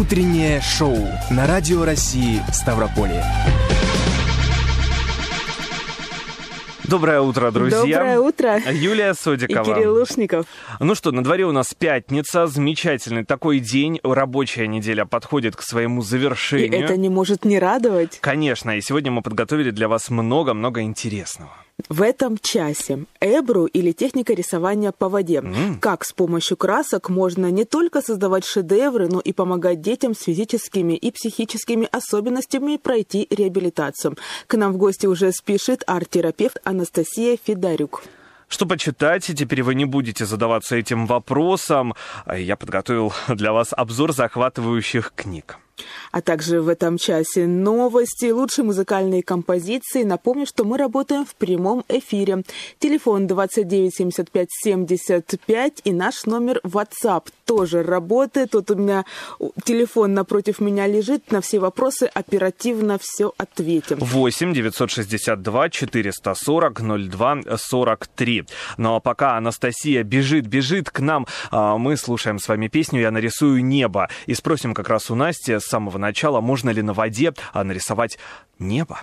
Утреннее шоу на Радио России Ставрополье. Доброе утро, друзья. Доброе утро. Юлия И Содикова. Кирилл Лушников. Ну что, на дворе у нас пятница, замечательный такой день. Рабочая неделя подходит к своему И завершению. это не может не радовать. Конечно, и сегодня мы подготовили для вас много-много интересного. В этом часе эбру или техника рисования по воде. М. Как с помощью красок можно не только создавать шедевры, но и помогать детям с физическими и психическими особенностями пройти реабилитацию. К нам в гости уже спешит арт-терапевт Анастасия Федорюк. Что почитать, и теперь вы не будете задаваться этим вопросом. Я подготовил для вас обзор захватывающих книг. А также в этом часе новости, лучшие музыкальные композиции. Напомню, что мы работаем в прямом эфире. Телефон 29 75 75 и наш номер WhatsApp тоже работает. Тут у меня телефон напротив меня лежит. На все вопросы оперативно все ответим. 8 962 440 02 43. Ну а пока Анастасия бежит, бежит к нам, а, мы слушаем с вами песню «Я нарисую небо» и спросим как раз у Насти самого начала, можно ли на воде а, нарисовать небо.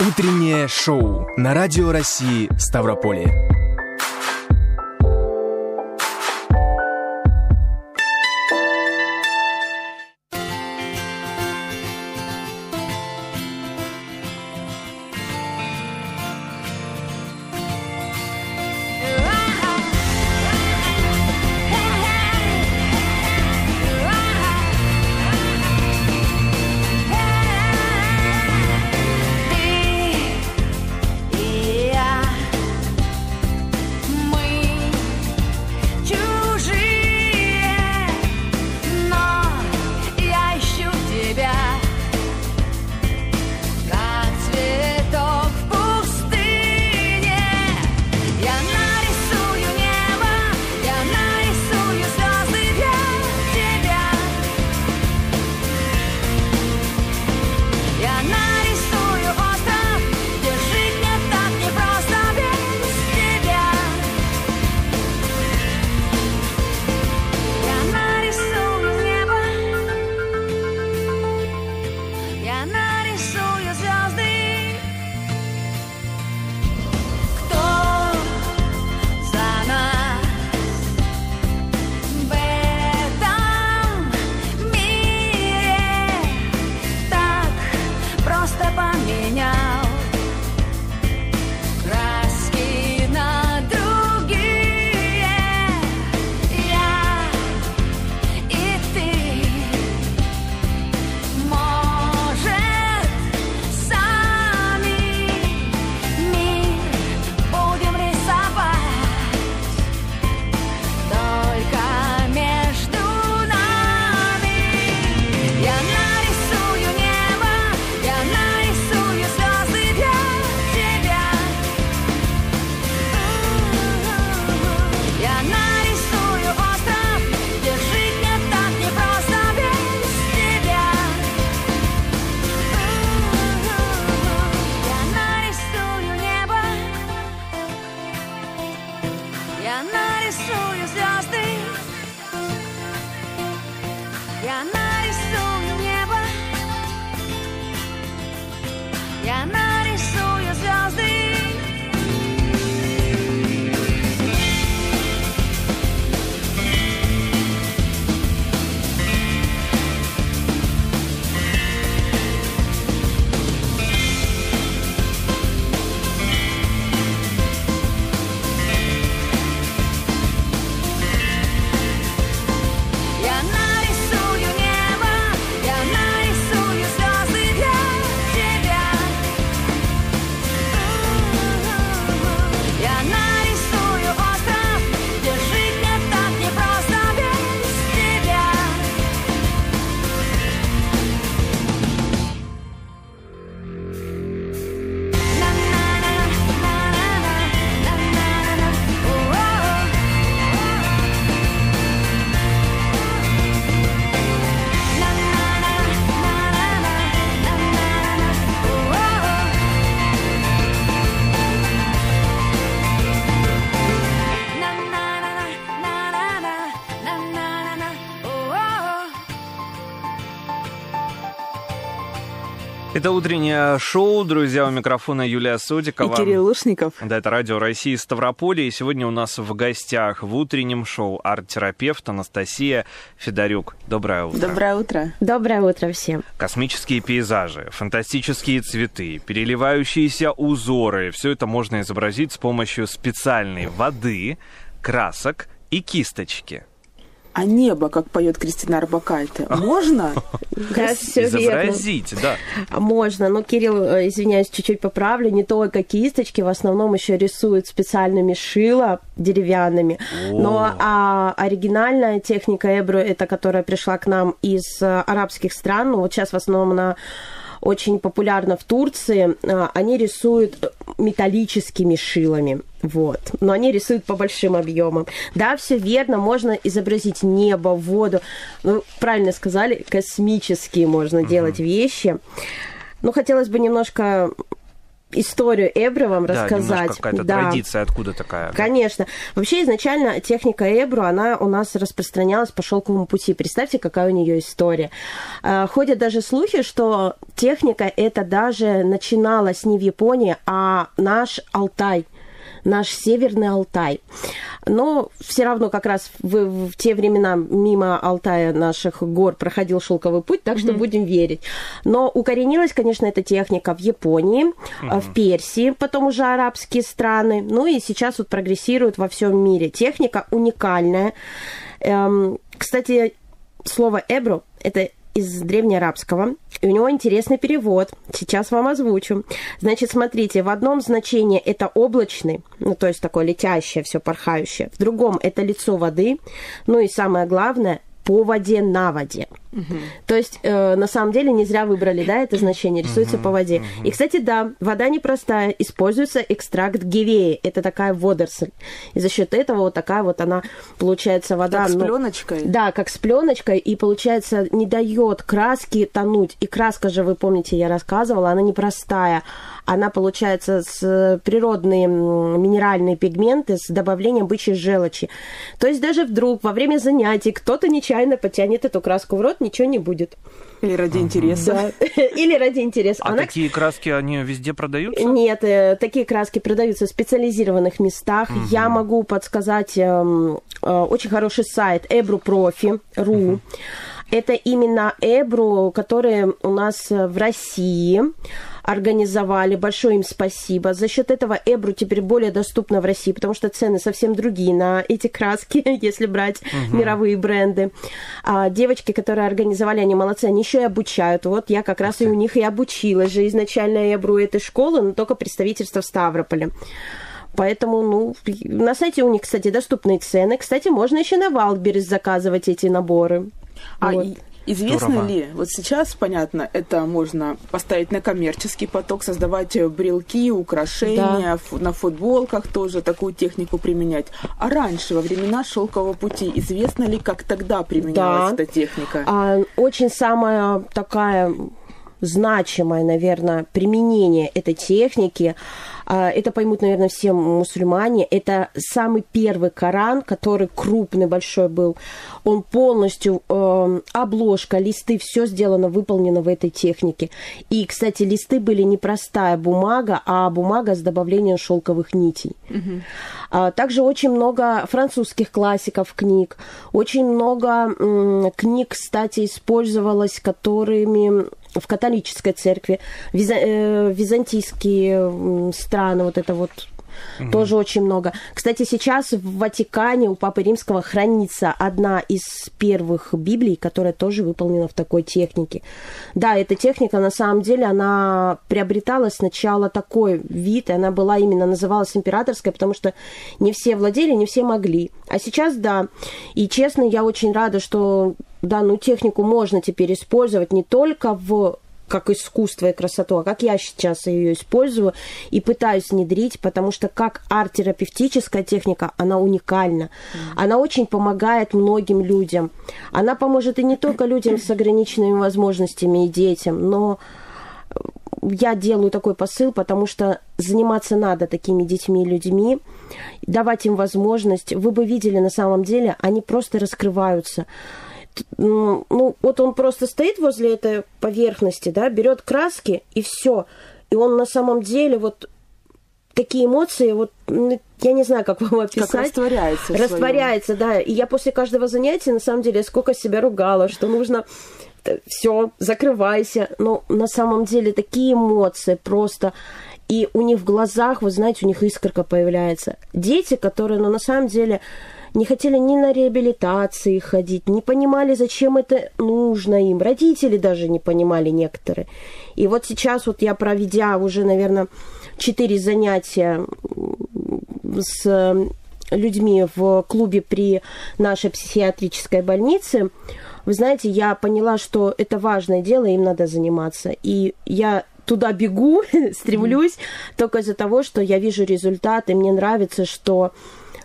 Утреннее шоу на Радио России Ставрополье. Это утреннее шоу, друзья, у микрофона Юлия Содикова. И Кирилл Лушников. Да, это Радио России Ставрополя. И сегодня у нас в гостях в утреннем шоу арт-терапевт Анастасия Федорюк. Доброе утро. Доброе утро. Доброе утро всем. Космические пейзажи, фантастические цветы, переливающиеся узоры. Все это можно изобразить с помощью специальной воды, красок и кисточки. А небо, как поет Кристина Арбакайте, можно? Да, все Изобразить, да. Можно, но, Кирилл, э, извиняюсь, чуть-чуть поправлю, не только кисточки, в основном еще рисуют специальными шила деревянными. Но а, оригинальная техника эбро, это которая пришла к нам из э, арабских стран, ну, вот сейчас в основном она очень популярна в Турции, а, они рисуют металлическими шилами. Вот. Но они рисуют по большим объемам. Да, все верно, можно изобразить небо, воду. Ну, правильно сказали, космические можно mm-hmm. делать вещи. Ну, хотелось бы немножко историю Эбро вам да, рассказать. какая-то да. традиция, откуда такая? Конечно. Вообще изначально техника Эбро, она у нас распространялась по шелковому пути. Представьте, какая у нее история. А, ходят даже слухи, что техника это даже начиналась не в Японии, а наш Алтай – наш Северный Алтай. Но все равно как раз в, в те времена мимо Алтая наших гор проходил шелковый путь, так что mm-hmm. будем верить. Но укоренилась, конечно, эта техника в Японии, mm-hmm. в Персии, потом уже арабские страны, ну и сейчас вот прогрессирует во всем мире. Техника уникальная. Эм, кстати, слово «эбро» — это из древнеарабского, и у него интересный перевод. Сейчас вам озвучу. Значит, смотрите, в одном значении это облачный, ну, то есть такое летящее, все порхающее. В другом это лицо воды. Ну и самое главное, по воде на воде. Угу. То есть, э, на самом деле, не зря выбрали, да, это значение, рисуется угу, по воде. Угу. И, кстати, да, вода непростая, используется экстракт гевеи, это такая водоросль. И за счет этого вот такая вот она, получается, вода... Как ну, с пленочкой? Да, как с пленочкой, и, получается, не дает краски тонуть. И краска же, вы помните, я рассказывала, она непростая, она получается с природные минеральные пигменты с добавлением бычьей желчи. То есть даже вдруг во время занятий кто-то нечаянно потянет эту краску в рот, ничего не будет. Или ради интереса. Да. Или ради интереса. А Она... такие краски, они везде продаются? Нет, э, такие краски продаются в специализированных местах. Угу. Я могу подсказать э, э, очень хороший сайт ebruprofi.ru. Угу. Это именно Эбру, которые у нас в России организовали. Большое им спасибо. За счет этого Эбру теперь более доступна в России, потому что цены совсем другие на эти краски, если брать угу. мировые бренды. А девочки, которые организовали, они молодцы, они еще и обучают. Вот я как раз и у них и обучилась же изначально Эбру этой школы, но только представительство в Ставрополе. Поэтому, ну, на сайте у них, кстати, доступные цены. Кстати, можно еще на Wildberries заказывать эти наборы. А вот. Известно Здорово. ли, вот сейчас, понятно, это можно поставить на коммерческий поток, создавать брелки, украшения, да. на футболках тоже такую технику применять. А раньше, во времена шелкового пути, известно ли, как тогда применялась да. эта техника? А, очень самая такая значимое, наверное, применение этой техники – а, это поймут, наверное, все мусульмане. Это самый первый Коран, который крупный, большой был. Он полностью, э, обложка, листы, все сделано, выполнено в этой технике. И, кстати, листы были не простая бумага, а бумага с добавлением шелковых нитей. Угу. А, также очень много французских классиков книг. Очень много м, книг, кстати, использовалось, которыми в католической церкви, виза, э, византийские страны, вот это вот Угу. Тоже очень много. Кстати, сейчас в Ватикане у Папы Римского хранится одна из первых Библий, которая тоже выполнена в такой технике. Да, эта техника, на самом деле, она приобретала сначала такой вид, и она была именно, называлась императорской, потому что не все владели, не все могли. А сейчас, да. И, честно, я очень рада, что данную технику можно теперь использовать не только в как искусство и красоту, а как я сейчас ее использую и пытаюсь внедрить, потому что как арт-терапевтическая техника, она уникальна. Mm-hmm. Она очень помогает многим людям. Она поможет и не только людям с ограниченными возможностями и детям, но я делаю такой посыл, потому что заниматься надо такими детьми и людьми, давать им возможность. Вы бы видели на самом деле, они просто раскрываются. Ну, вот он просто стоит возле этой поверхности, да, берет краски и все. И он на самом деле вот такие эмоции, вот ну, я не знаю, как вам описать. Как растворяется. Растворяется, да. И я после каждого занятия, на самом деле, сколько себя ругала, что нужно все, закрывайся. Но на самом деле такие эмоции просто. И у них в глазах, вы знаете, у них искорка появляется. Дети, которые, ну, на самом деле, не хотели ни на реабилитации ходить, не понимали, зачем это нужно им. Родители даже не понимали некоторые. И вот сейчас вот я, проведя уже, наверное, четыре занятия с людьми в клубе при нашей психиатрической больнице, вы знаете, я поняла, что это важное дело, им надо заниматься. И я туда бегу, стремлюсь mm-hmm. только из-за того, что я вижу результаты, мне нравится, что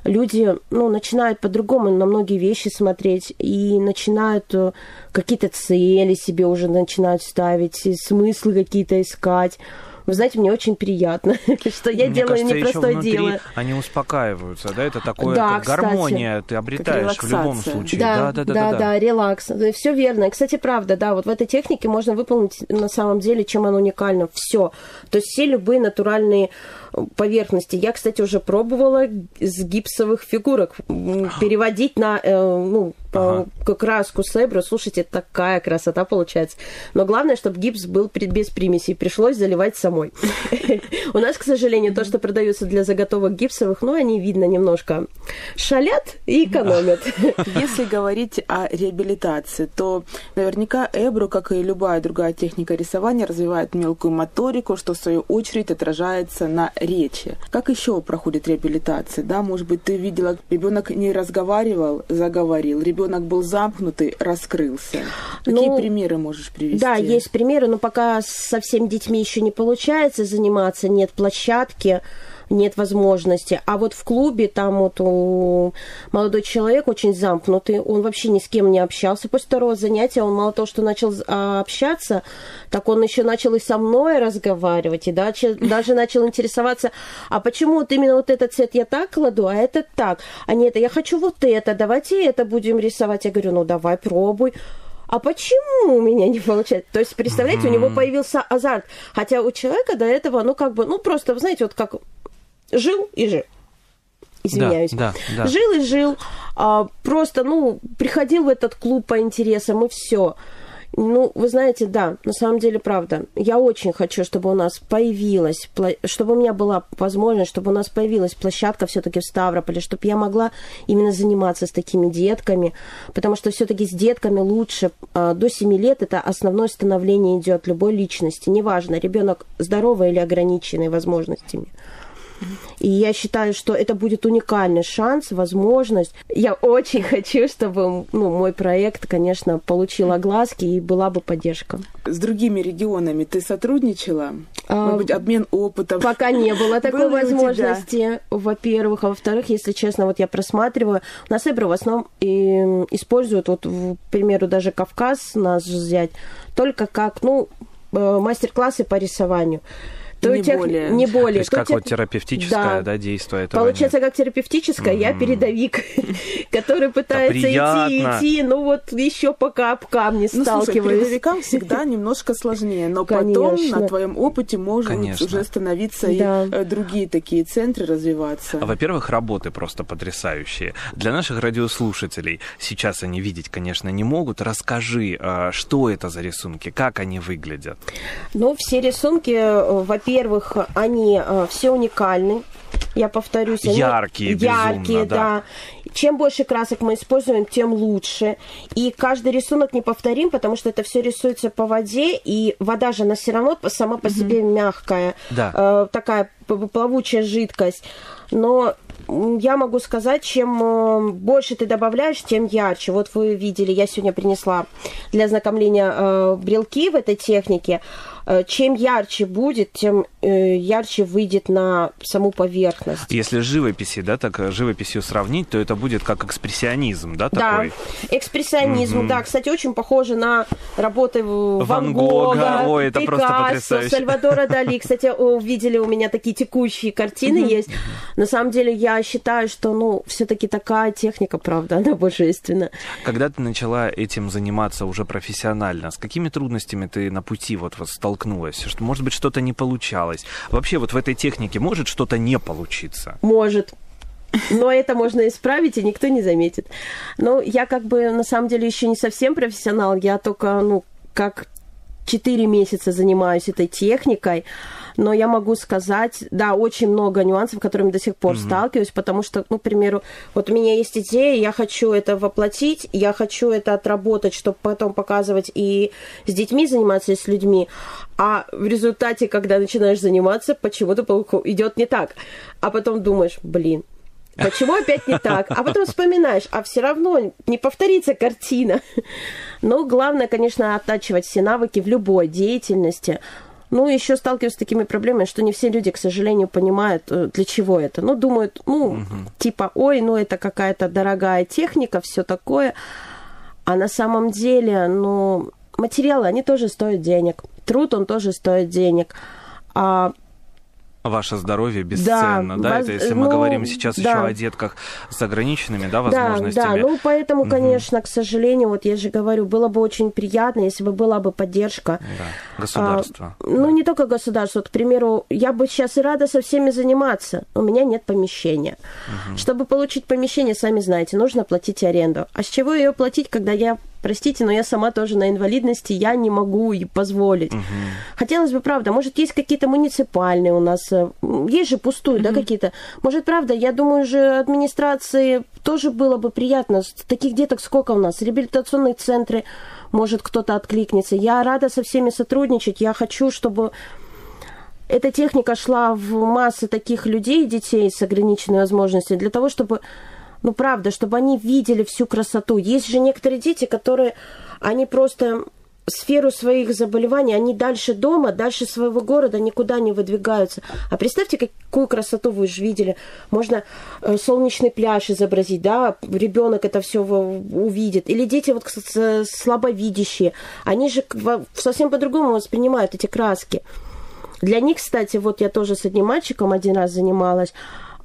люди ну, начинают по-другому на многие вещи смотреть и начинают э, какие-то цели себе уже начинают ставить, смыслы какие-то искать. Вы знаете, мне очень приятно, что я мне делаю кажется, непростое дело. Они успокаиваются, да, это такое да, это гармония ты обретаешь в любом случае. Да, да, да, да, да, да, да релакс. Все верно. И, кстати, правда, да, вот в этой технике можно выполнить на самом деле, чем оно уникально, все. То есть все любые натуральные поверхности. Я, кстати, уже пробовала с гипсовых фигурок переводить на э, ну, ага. краску Себру. Слушайте, такая красота получается. Но главное, чтобы гипс был без примесей. Пришлось заливать самой. У нас, к сожалению, то, что продается для заготовок гипсовых, ну, они, видно, немножко шалят и экономят. Если говорить о реабилитации, то наверняка Эбру, как и любая другая техника рисования, развивает мелкую моторику, что в свою очередь отражается на речи. Как еще проходит реабилитация? Да, может быть, ты видела, ребенок не разговаривал, заговорил, ребенок был замкнутый, раскрылся. Какие ну, примеры можешь привести? Да, есть примеры, но пока со всеми детьми еще не получается заниматься, нет площадки нет возможности. А вот в клубе там вот у... молодой человек очень замкнутый, он вообще ни с кем не общался. После второго занятия он мало того, что начал а, общаться, так он еще начал и со мной разговаривать, и даже, даже начал интересоваться, а почему вот именно вот этот цвет я так кладу, а этот так, а нет, я хочу вот это, давайте это будем рисовать. Я говорю, ну давай, пробуй а почему у меня не получается? То есть, представляете, mm-hmm. у него появился азарт. Хотя у человека до этого, ну, как бы, ну, просто, знаете, вот как жил и жил. Извиняюсь. Да, да, да. Жил и жил. А, просто, ну, приходил в этот клуб по интересам и все. Ну, вы знаете, да, на самом деле, правда. Я очень хочу, чтобы у нас появилась, чтобы у меня была возможность, чтобы у нас появилась площадка все-таки в Ставрополе, чтобы я могла именно заниматься с такими детками, потому что все-таки с детками лучше а, до 7 лет это основное становление идет любой личности. Неважно, ребенок здоровый или ограниченный возможностями. И я считаю, что это будет уникальный шанс, возможность. Я очень хочу, чтобы ну, мой проект, конечно, получил огласки и была бы поддержка. С другими регионами ты сотрудничала? А, Может быть, обмен опытом? Пока не было такой возможности, во-первых. А во-вторых, если честно, вот я просматриваю, у нас Эбро в основном и используют, вот, к примеру, даже Кавказ нас взять, только как, ну, э, мастер-классы по рисованию то не тех, более. Не более. То есть как тех... вот терапевтическое да. Да, действие этого Получается, нет. как терапевтическое, mm-hmm. я передовик, который пытается идти, идти, ну вот еще пока об камни ну, сталкиваюсь. Слушай, передовикам всегда немножко сложнее, но потом на твоем опыте может уже становиться и э, другие такие центры развиваться. Во-первых, работы просто потрясающие. Для наших радиослушателей сейчас они видеть, конечно, не могут. Расскажи, а, что это за рисунки, как они выглядят? Ну, все рисунки, э, во-первых, во-первых, они э, все уникальны. Я повторюсь, они яркие, яркие, да. да. Чем больше красок мы используем, тем лучше. И каждый рисунок неповторим, потому что это все рисуется по воде, и вода же она все равно сама по себе мягкая, да. э, такая плавучая жидкость. Но я могу сказать, чем э, больше ты добавляешь, тем ярче. Вот вы видели, я сегодня принесла для ознакомления э, брелки в этой технике. Э, чем ярче будет, тем э, ярче выйдет на саму поверхность. Если живописи, да, так э, живописью сравнить, то это будет как экспрессионизм, да, такой? Да, экспрессионизм, угу. да, кстати, очень похоже на работы Ван, Ван Гога, Гога Ой, это Пикассо, просто потрясающе. Сальвадора Дали. Кстати, увидели у меня такие текущие картины есть. На самом деле, я считаю, что, ну, все-таки такая техника, правда, она божественна. Когда ты начала этим заниматься уже профессионально, с какими трудностями ты на пути вот, вот столкнулась? Что, может быть, что-то не получалось? Вообще, вот в этой технике может что-то не получиться? Может. Но это можно исправить, и никто не заметит. Но я как бы на самом деле еще не совсем профессионал, я только, ну, как 4 месяца занимаюсь этой техникой, но я могу сказать, да, очень много нюансов, которыми до сих пор mm-hmm. сталкиваюсь, потому что, ну, к примеру, вот у меня есть идея, я хочу это воплотить, я хочу это отработать, чтобы потом показывать и с детьми заниматься, и с людьми, а в результате, когда начинаешь заниматься, почему-то идет не так, а потом думаешь, блин, Почему опять не так? А потом вспоминаешь, а все равно не повторится картина. Но главное, конечно, оттачивать все навыки в любой деятельности. Ну, еще сталкиваюсь с такими проблемами, что не все люди, к сожалению, понимают, э, для чего это. Ну, думают, ну, угу. типа, ой, ну, это какая-то дорогая техника, все такое. А на самом деле, ну, материалы, они тоже стоят денег. Труд, он тоже стоит денег. А Ваше здоровье бесценно, да? да? Воз... Это если мы ну, говорим сейчас да. еще о детках с ограниченными, да, возможностями. Да, да. Ну, поэтому, угу. конечно, к сожалению, вот я же говорю, было бы очень приятно, если бы была бы поддержка. Да. Государства. А, ну, не только государство. Вот, к примеру, я бы сейчас и рада со всеми заниматься. У меня нет помещения. Угу. Чтобы получить помещение, сами знаете, нужно платить аренду. А с чего ее платить, когда я простите, но я сама тоже на инвалидности, я не могу и позволить. Угу. Хотелось бы, правда, может, есть какие-то муниципальные у нас, э, есть же пустую, угу. да, какие-то. Может, правда, я думаю же, администрации тоже было бы приятно. Таких деток сколько у нас? Реабилитационные центры, может, кто-то откликнется. Я рада со всеми сотрудничать, я хочу, чтобы эта техника шла в массы таких людей, детей с ограниченной возможностью, для того, чтобы ну, правда, чтобы они видели всю красоту. Есть же некоторые дети, которые, они просто сферу своих заболеваний, они дальше дома, дальше своего города никуда не выдвигаются. А представьте, какую красоту вы же видели. Можно э, солнечный пляж изобразить, да, ребенок это все увидит. Или дети вот слабовидящие, они же совсем по-другому воспринимают эти краски. Для них, кстати, вот я тоже с одним мальчиком один раз занималась,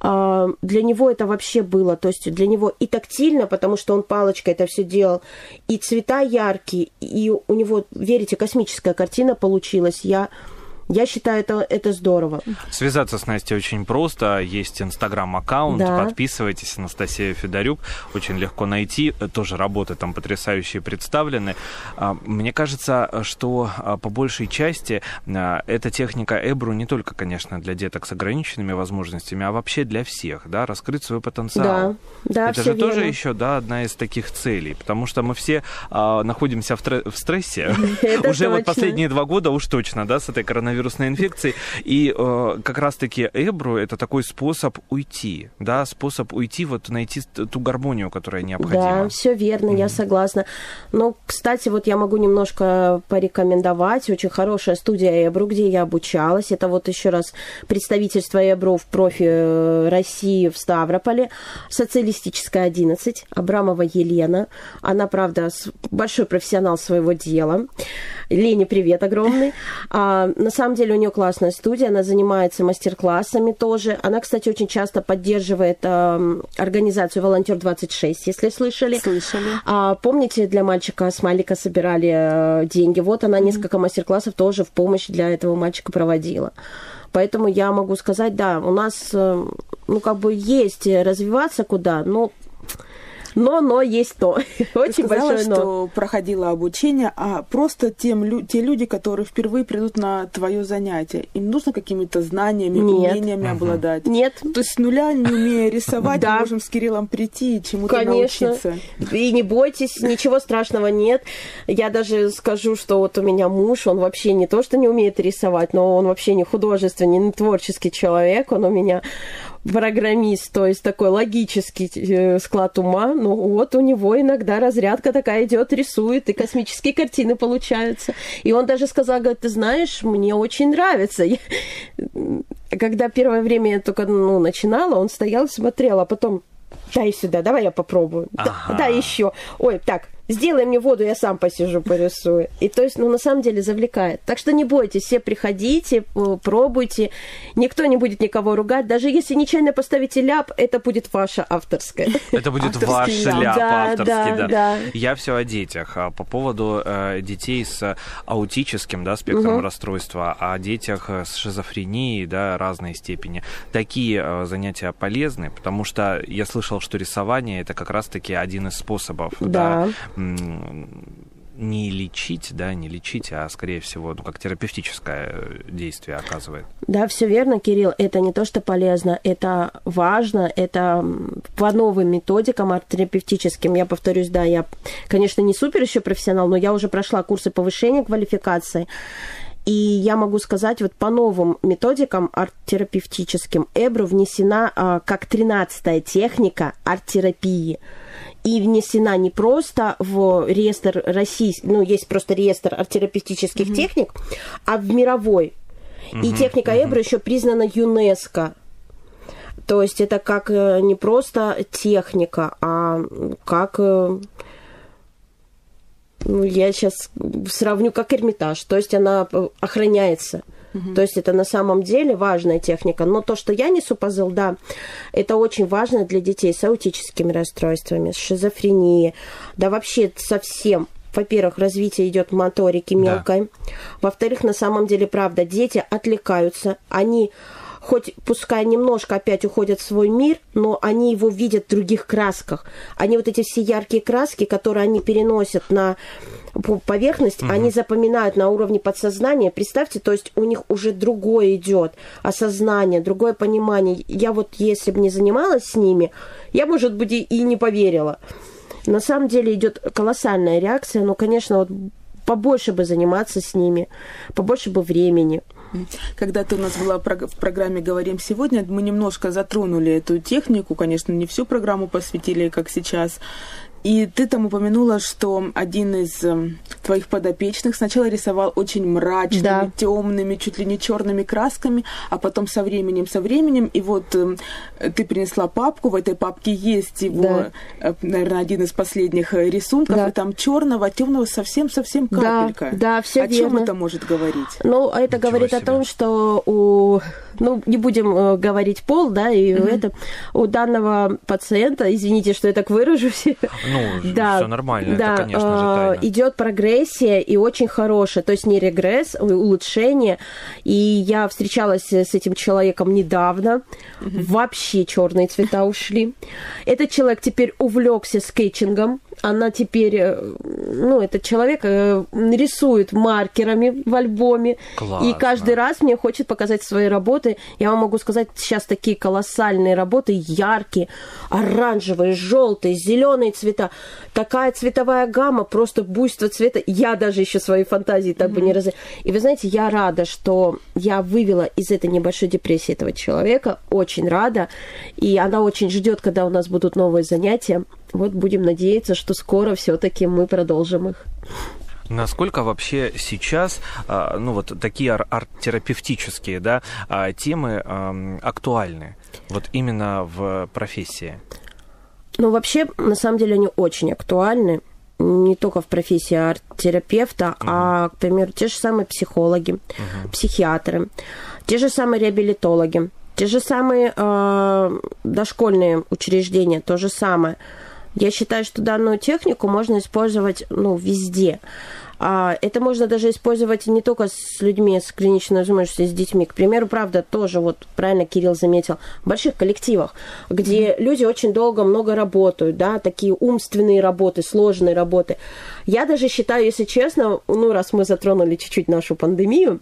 для него это вообще было, то есть для него и тактильно, потому что он палочкой это все делал, и цвета яркие, и у него, верите, космическая картина получилась. Я я считаю, это, это здорово. Связаться с Настей очень просто. Есть инстаграм-аккаунт. Да. Подписывайтесь. Анастасия Федорюк. Очень легко найти. Тоже работы там потрясающие представлены. А, мне кажется, что а, по большей части а, эта техника Эбру не только, конечно, для деток с ограниченными возможностями, а вообще для всех. Да? Раскрыть свой потенциал. Да, да, это же верно. тоже еще да, одна из таких целей. Потому что мы все находимся в, в стрессе. Уже вот последние два года уж точно, да, с этой коронавирусной коронавирусной инфекции. И э, как раз-таки Эбру это такой способ уйти, да, способ уйти, вот найти ту гармонию, которая необходима. Да, все верно, mm-hmm. я согласна. Но, кстати, вот я могу немножко порекомендовать. Очень хорошая студия Эбру, где я обучалась. Это вот еще раз представительство Эбру в профи э, России в Ставрополе. Социалистическая 11. Абрамова Елена. Она, правда, большой профессионал своего дела. Лене привет огромный. А, на самом деле у нее классная студия, она занимается мастер-классами тоже. Она, кстати, очень часто поддерживает а, организацию Волонтер 26, если слышали. Слышали. А, помните, для мальчика Смайлика собирали а, деньги? Вот она mm-hmm. несколько мастер-классов тоже в помощь для этого мальчика проводила. Поэтому я могу сказать, да, у нас, э, ну, как бы есть развиваться куда, но но, но есть то. Очень сказала, большое но. что проходила обучение, а просто тем, те люди, которые впервые придут на твое занятие, им нужно какими-то знаниями, Нет. умениями угу. обладать? Нет. То есть с нуля, не умея рисовать, мы можем с Кириллом прийти и чему-то Конечно. научиться. И не бойтесь, ничего страшного нет. Я даже скажу, что вот у меня муж, он вообще не то, что не умеет рисовать, но он вообще не художественный, не творческий человек, он у меня программист, то есть такой логический э, склад ума, ну вот у него иногда разрядка такая идет, рисует, и космические картины получаются. И он даже сказал, говорит, ты знаешь, мне очень нравится. Когда первое время я только ну, начинала, он стоял, смотрел, а потом дай сюда, давай я попробую. Ага. Да, да, еще. Ой, так, сделай мне воду, я сам посижу, порисую. И то есть, ну, на самом деле завлекает. Так что не бойтесь, все приходите, пробуйте. Никто не будет никого ругать. Даже если нечаянно поставите ляп, это будет ваша авторская. Это будет ваш ляп авторский, да, да. Я все о детях. А по поводу э, детей с аутическим, да, спектром расстройства, о детях с шизофренией, да, разной степени. Такие э, занятия полезны, потому что я слышал, что рисование это как раз-таки один из способов, да, не лечить, да, не лечить, а скорее всего, ну, как терапевтическое действие оказывает. Да, все верно, Кирилл. Это не то, что полезно, это важно, это по новым методикам арт-терапевтическим. Я повторюсь, да, я, конечно, не супер еще профессионал, но я уже прошла курсы повышения квалификации. И я могу сказать, вот по новым методикам арт-терапевтическим Эбру внесена а, как 13-я техника арт-терапии и внесена не просто в реестр российский, ну, есть просто реестр арт-терапевтических mm-hmm. техник, а в мировой. Mm-hmm. И техника mm-hmm. Эбра еще признана ЮНЕСКО. То есть это как э, не просто техника, а как э, ну, я сейчас сравню как Эрмитаж, то есть она э, охраняется. Угу. То есть это на самом деле важная техника. Но то, что я несу пазл, да, это очень важно для детей с аутическими расстройствами, с шизофренией, да вообще совсем во-первых, развитие идет моторики мелкой. Да. Во-вторых, на самом деле, правда, дети отвлекаются, они хоть пускай немножко опять уходят в свой мир, но они его видят в других красках. Они вот эти все яркие краски, которые они переносят на поверхность, угу. они запоминают на уровне подсознания. Представьте, то есть у них уже другое идет осознание, другое понимание. Я вот если бы не занималась с ними, я, может быть, и не поверила. На самом деле идет колоссальная реакция, но, конечно, вот побольше бы заниматься с ними, побольше бы времени. Когда ты у нас была в программе «Говорим сегодня», мы немножко затронули эту технику, конечно, не всю программу посвятили, как сейчас, и ты там упомянула, что один из э, твоих подопечных сначала рисовал очень мрачными, да. темными, чуть ли не черными красками, а потом со временем, со временем, и вот э, ты принесла папку, в этой папке есть его, да. э, наверное, один из последних э, рисунков, да. и там черного, темного совсем-совсем капелька. Да, да, все О верно. чем это может говорить? Ну, это Ничего говорит себе. о том, что у ну, не будем э, говорить пол, да, и mm-hmm. это у данного пациента, извините, что я так выражусь. Ну, да, все нормально, да, это, конечно же, тайна. Идет прогрессия и очень хорошая, то есть не регресс, а улучшение. И я встречалась с этим человеком недавно, mm-hmm. вообще черные цвета ушли. Этот человек теперь увлекся скетчингом, она теперь, э, ну, этот человек э, рисует маркерами в альбоме. Классно. И каждый раз мне хочет показать свои работы. Я вам могу сказать, сейчас такие колоссальные работы, яркие, оранжевые, желтые, зеленые цвета. Такая цветовая гамма, просто буйство цвета. Я даже еще свои фантазии так mm-hmm. бы не раз. И вы знаете, я рада, что я вывела из этой небольшой депрессии этого человека. Очень рада. И она очень ждет, когда у нас будут новые занятия. Вот будем надеяться, что скоро все-таки мы продолжим их. Насколько вообще сейчас, а, ну вот такие арт-терапевтические, да, а, темы актуальны, вот именно в профессии? Ну вообще, на самом деле, они очень актуальны не только в профессии арт-терапевта, угу. а, к примеру, те же самые психологи, угу. психиатры, те же самые реабилитологи, те же самые э, дошкольные учреждения, то же самое. Я считаю, что данную технику можно использовать ну, везде. А, это можно даже использовать не только с людьми с клиничной возможностью, с детьми. К примеру, правда, тоже, вот правильно Кирилл заметил, в больших коллективах, где mm-hmm. люди очень долго, много работают, да, такие умственные работы, сложные работы. Я даже считаю, если честно, ну, раз мы затронули чуть-чуть нашу пандемию,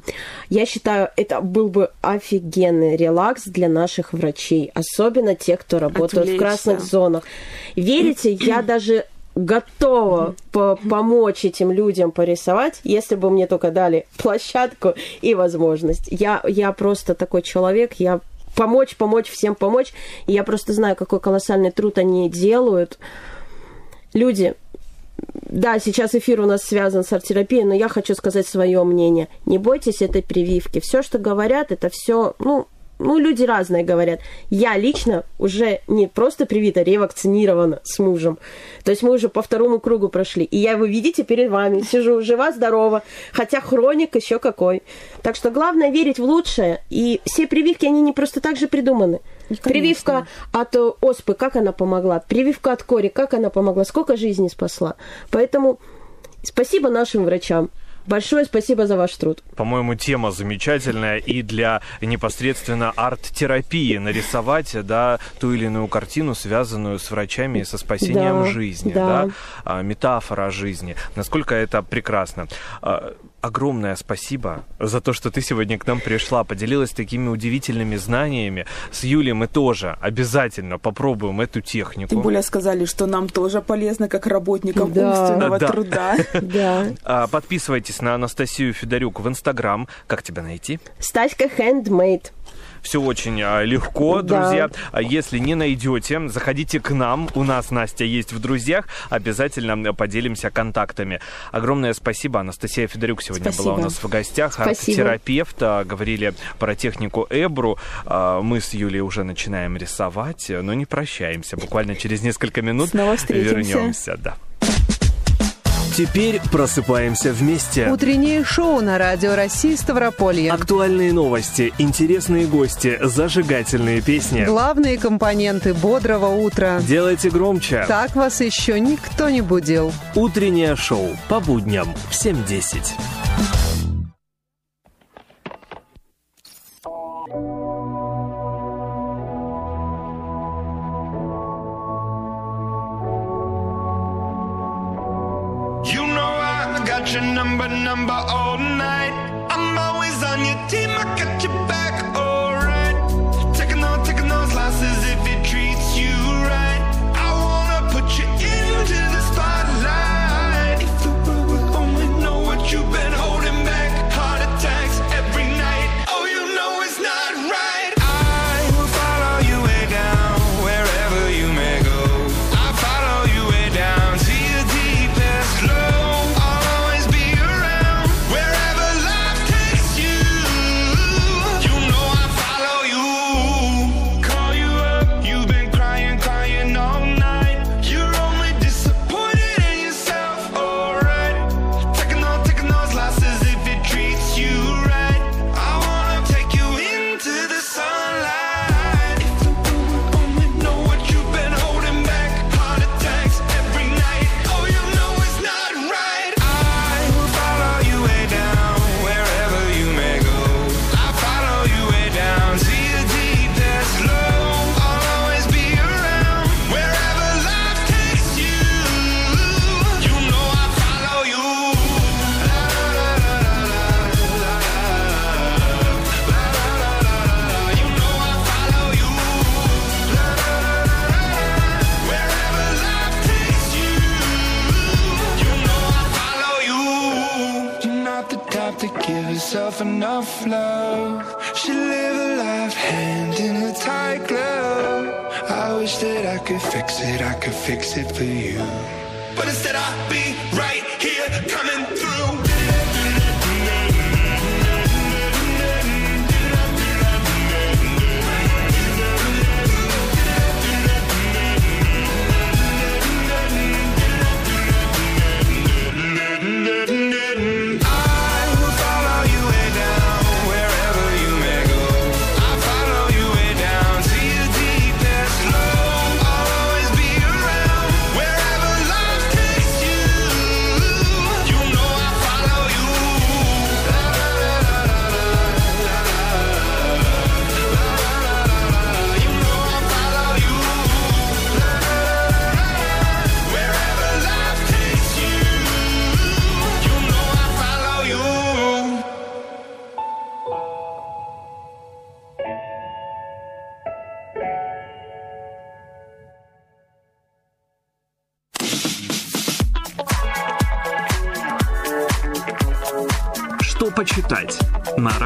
я считаю, это был бы офигенный релакс для наших врачей, особенно те, кто работают Отвлечься. в красных зонах. Верите, я даже готова по помочь этим людям порисовать, если бы мне только дали площадку и возможность. Я, я просто такой человек, я помочь, помочь, всем помочь. И я просто знаю, какой колоссальный труд они делают. Люди, да, сейчас эфир у нас связан с арт-терапией, но я хочу сказать свое мнение. Не бойтесь этой прививки. Все, что говорят, это все, ну, ну, люди разные говорят. Я лично уже не просто привита, ревакцинирована с мужем. То есть мы уже по второму кругу прошли. И я, вы видите, перед вами сижу жива-здорова, хотя хроник еще какой. Так что главное верить в лучшее. И все прививки, они не просто так же придуманы. Конечно. Прививка от оспы, как она помогла? Прививка от кори, как она помогла? Сколько жизней спасла? Поэтому спасибо нашим врачам. Большое спасибо за ваш труд. По-моему, тема замечательная и для непосредственно арт-терапии нарисовать, да, ту или иную картину, связанную с врачами и со спасением да, жизни, да, да? А, метафора жизни. Насколько это прекрасно. Огромное спасибо за то, что ты сегодня к нам пришла, поделилась такими удивительными знаниями. С Юлей мы тоже обязательно попробуем эту технику. Тем более сказали, что нам тоже полезно, как работникам да. умственного да. труда. Да. А, подписывайтесь на Анастасию Федорюк в Инстаграм. Как тебя найти? Стаська Handmade. Все очень а, легко, друзья. Да. Если не найдете, заходите к нам. У нас Настя есть в друзьях. Обязательно поделимся контактами. Огромное спасибо. Анастасия Федорюк сегодня спасибо. была у нас в гостях. Арт-терапевт. Говорили про технику Эбру. А, мы с Юлей уже начинаем рисовать, но не прощаемся. Буквально через несколько минут Снова вернемся. Да. Теперь просыпаемся вместе. Утреннее шоу на Радио России Ставрополье. Актуальные новости, интересные гости, зажигательные песни. Главные компоненты бодрого утра. Делайте громче. Так вас еще никто не будил. Утреннее шоу по будням в 7.10.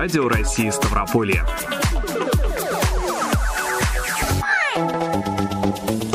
Радио России Ставрополье.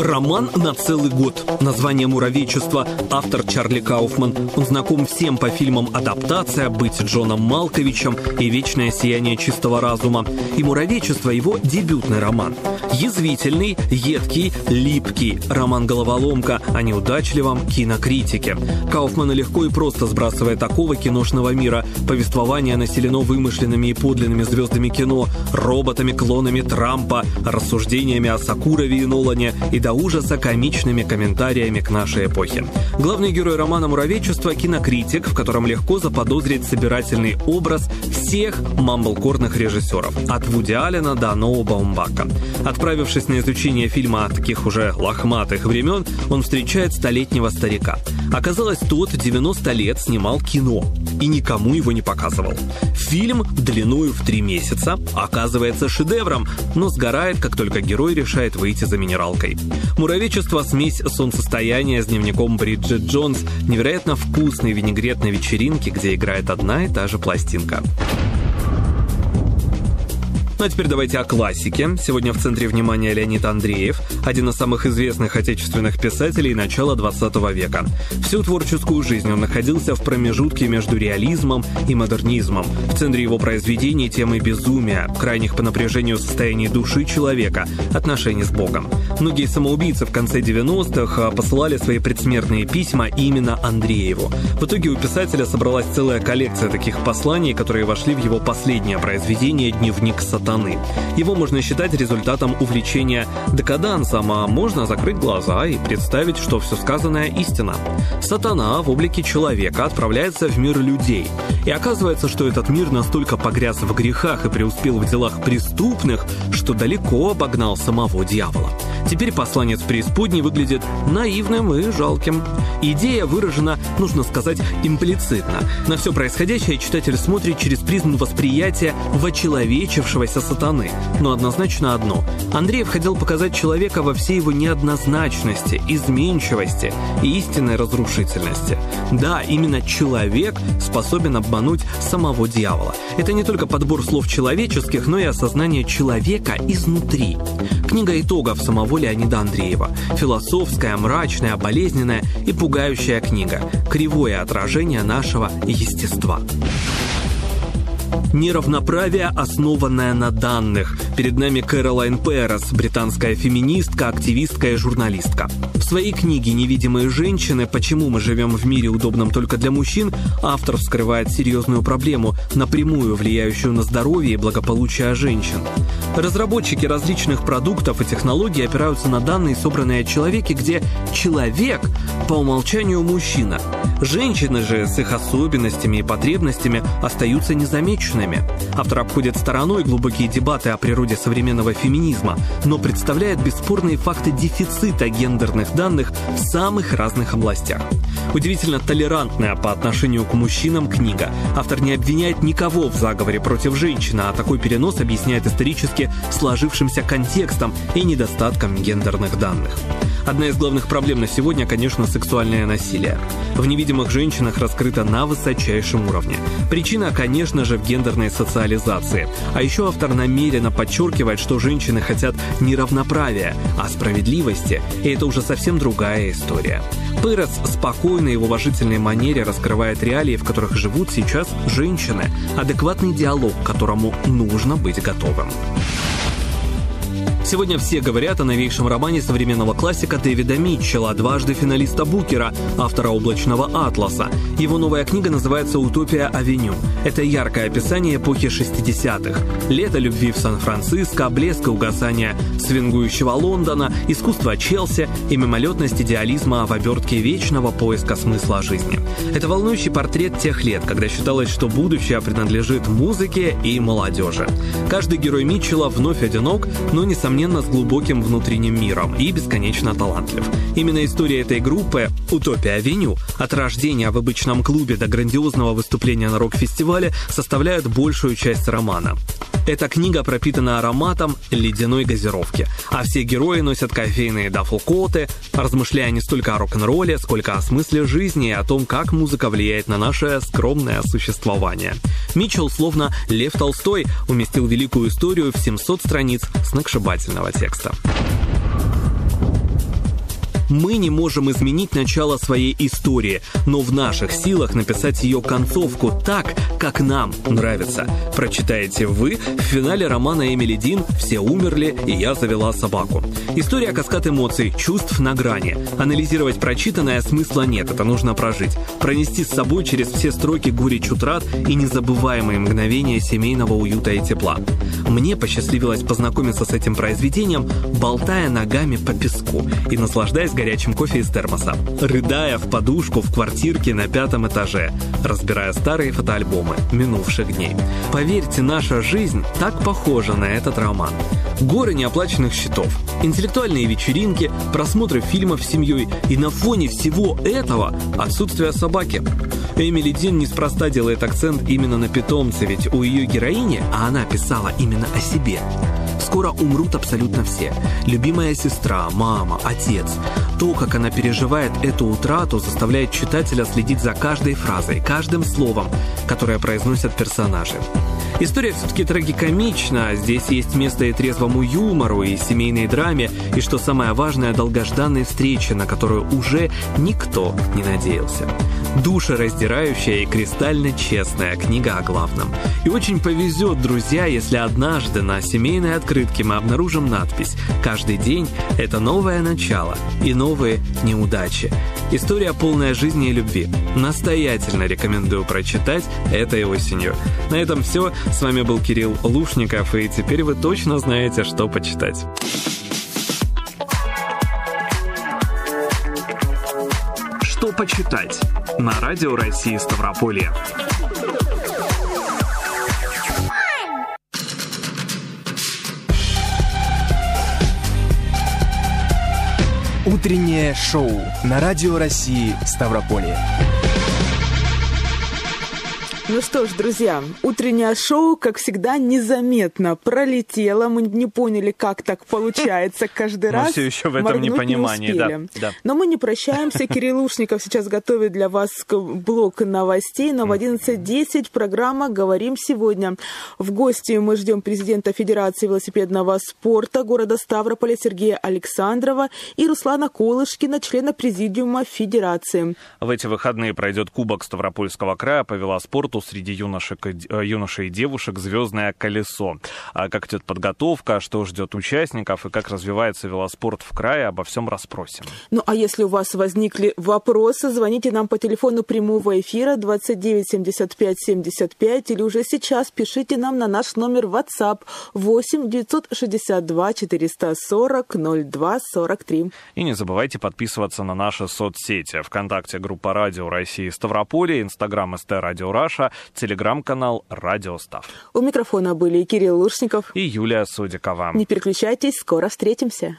Роман на целый год. Название «Муравейчество». Автор Чарли Кауфман. Он знаком всем по фильмам «Адаптация», «Быть Джоном Малковичем» и «Вечное сияние чистого разума». И «Муравейчество» — его дебютный роман. Язвительный, едкий, липкий. Роман-головоломка о неудачливом кинокритике. Кауфмана легко и просто сбрасывает такого киношного мира. Повествование населено вымышленными и подлинными звездами кино, роботами, клонами Трампа, рассуждениями о Сакурове и Нолане и до ужаса комичными комментариями к нашей эпохе. Главный герой романа «Муравейчество» — кинокритик, в котором легко заподозрить собирательный образ всех мамблкорных режиссеров, от Вуди Аллена до Ноу Баумбака. Отправившись на изучение фильма таких уже лохматых времен, он встречает столетнего старика. Оказалось, тот 90 лет снимал кино и никому его не показывал. Фильм длиною в три месяца оказывается шедевром, но сгорает, как только герой решает выйти за минералкой. Муравечество – смесь солнцестояния с дневником Бриджит Джонс, невероятно вкусный винегрет на вечеринке, где играет одна и та же пластинка. Ну а теперь давайте о классике. Сегодня в центре внимания Леонид Андреев, один из самых известных отечественных писателей начала 20 века. Всю творческую жизнь он находился в промежутке между реализмом и модернизмом. В центре его произведений темы безумия, крайних по напряжению состояний души человека, отношений с Богом. Многие самоубийцы в конце 90-х посылали свои предсмертные письма именно Андрееву. В итоге у писателя собралась целая коллекция таких посланий, которые вошли в его последнее произведение «Дневник сатаны» сатаны. Его можно считать результатом увлечения декадансом, а можно закрыть глаза и представить, что все сказанное истина. Сатана в облике человека отправляется в мир людей. И оказывается, что этот мир настолько погряз в грехах и преуспел в делах преступных, что далеко обогнал самого дьявола. Теперь посланец преисподней выглядит наивным и жалким. Идея выражена, нужно сказать, имплицитно. На все происходящее читатель смотрит через призму восприятия вочеловечившегося сатаны. Но однозначно одно. Андреев хотел показать человека во всей его неоднозначности, изменчивости и истинной разрушительности. Да, именно человек способен обмануть самого дьявола. Это не только подбор слов человеческих, но и осознание человека изнутри. Книга итогов самого Леонида Андреева. Философская, мрачная, болезненная и пугающая книга. Кривое отражение нашего естества. Неравноправие, основанное на данных. Перед нами Кэролайн Перес, британская феминистка, активистка и журналистка. В своей книге «Невидимые женщины. Почему мы живем в мире, удобном только для мужчин» автор вскрывает серьезную проблему, напрямую влияющую на здоровье и благополучие женщин. Разработчики различных продуктов и технологий опираются на данные, собранные о человеке, где человек по умолчанию мужчина. Женщины же с их особенностями и потребностями остаются незамеченными. Автор обходит стороной глубокие дебаты о природе современного феминизма, но представляет бесспорные факты дефицита гендерных данных в самых разных областях. Удивительно толерантная по отношению к мужчинам книга. Автор не обвиняет никого в заговоре против женщины, а такой перенос объясняет исторически сложившимся контекстом и недостатком гендерных данных. Одна из главных проблем на сегодня, конечно, сексуальное насилие. В невидимых женщинах раскрыто на высочайшем уровне. Причина, конечно же, в гендерной социализации. А еще автор намеренно подчеркивает, что женщины хотят не равноправия, а справедливости, и это уже совсем другая история. Пырос спокойно и в уважительной манере раскрывает реалии, в которых живут сейчас женщины, адекватный диалог, к которому нужно быть готовым. Сегодня все говорят о новейшем романе современного классика Дэвида Митчелла, дважды финалиста Букера, автора «Облачного атласа». Его новая книга называется «Утопия Авеню». Это яркое описание эпохи 60-х. Лето любви в Сан-Франциско, блеск и угасание свингующего Лондона, искусство Челси и мимолетность идеализма в обертке вечного поиска смысла жизни. Это волнующий портрет тех лет, когда считалось, что будущее принадлежит музыке и молодежи. Каждый герой Митчелла вновь одинок, но, несомненно, несомненно, с глубоким внутренним миром и бесконечно талантлив. Именно история этой группы «Утопия Авеню» от рождения в обычном клубе до грандиозного выступления на рок-фестивале составляет большую часть романа. Эта книга пропитана ароматом ледяной газировки, а все герои носят кофейные дафлкоты, размышляя не столько о рок-н-ролле, сколько о смысле жизни и о том, как музыка влияет на наше скромное существование. Митчелл, словно Лев Толстой, уместил великую историю в 700 страниц сногсшибательного текста. Мы не можем изменить начало своей истории, но в наших силах написать ее концовку так, как нам нравится. Прочитаете вы в финале романа Эмили Дин «Все умерли, и я завела собаку». История каскад эмоций, чувств на грани. Анализировать прочитанное смысла нет, это нужно прожить. Пронести с собой через все строки горечь утрат и незабываемые мгновения семейного уюта и тепла. Мне посчастливилось познакомиться с этим произведением, болтая ногами по песку и наслаждаясь горячим кофе из термоса, рыдая в подушку в квартирке на пятом этаже, разбирая старые фотоальбомы минувших дней. Поверьте, наша жизнь так похожа на этот роман. Горы неоплаченных счетов, интеллектуальные вечеринки, просмотры фильмов с семьей и на фоне всего этого отсутствие собаки. Эмили Дин неспроста делает акцент именно на питомце, ведь у ее героини, а она писала именно о себе, скоро умрут абсолютно все. Любимая сестра, мама, отец. То, как она переживает эту утрату, заставляет читателя следить за каждой фразой, каждым словом, которое произносят персонажи. История все-таки трагикомична, здесь есть место и трезвому юмору, и семейной драме, и, что самое важное, долгожданной встрече, на которую уже никто не надеялся. Душераздирающая и кристально честная книга о главном. И очень повезет, друзья, если однажды на семейной открытке мы обнаружим надпись «Каждый день – это новое начало и новые неудачи». История полная жизни и любви. Настоятельно рекомендую прочитать этой осенью. На этом все. С вами был Кирилл Лушников, и теперь вы точно знаете, что почитать. Что почитать? На радио России Ставрополье. Утреннее шоу на Радио России Ставрополье. Ну что ж, друзья, утреннее шоу, как всегда, незаметно пролетело. Мы не поняли, как так получается каждый Мы раз. все еще в этом Моргнуть не непонимании, да, да. Но мы не прощаемся. Кирилл Ушников сейчас готовит для вас блок новостей. Но в 11.10 программа «Говорим сегодня». В гости мы ждем президента Федерации велосипедного спорта города Ставрополя Сергея Александрова и Руслана Колышкина, члена президиума Федерации. В эти выходные пройдет Кубок Ставропольского края по велоспорту среди юношек, э, юношей и девушек «Звездное колесо». А как идет подготовка, что ждет участников и как развивается велоспорт в крае, обо всем расспросим. Ну а если у вас возникли вопросы, звоните нам по телефону прямого эфира 29 75 75 или уже сейчас пишите нам на наш номер WhatsApp 8 962 440 02 43. И не забывайте подписываться на наши соцсети. Вконтакте группа Радио России Ставрополье, Инстаграм ST Radio Russia, Телеграм-канал Радио Став. У микрофона были Кирилл Лушников. И Юлия Судикова. Не переключайтесь, скоро встретимся.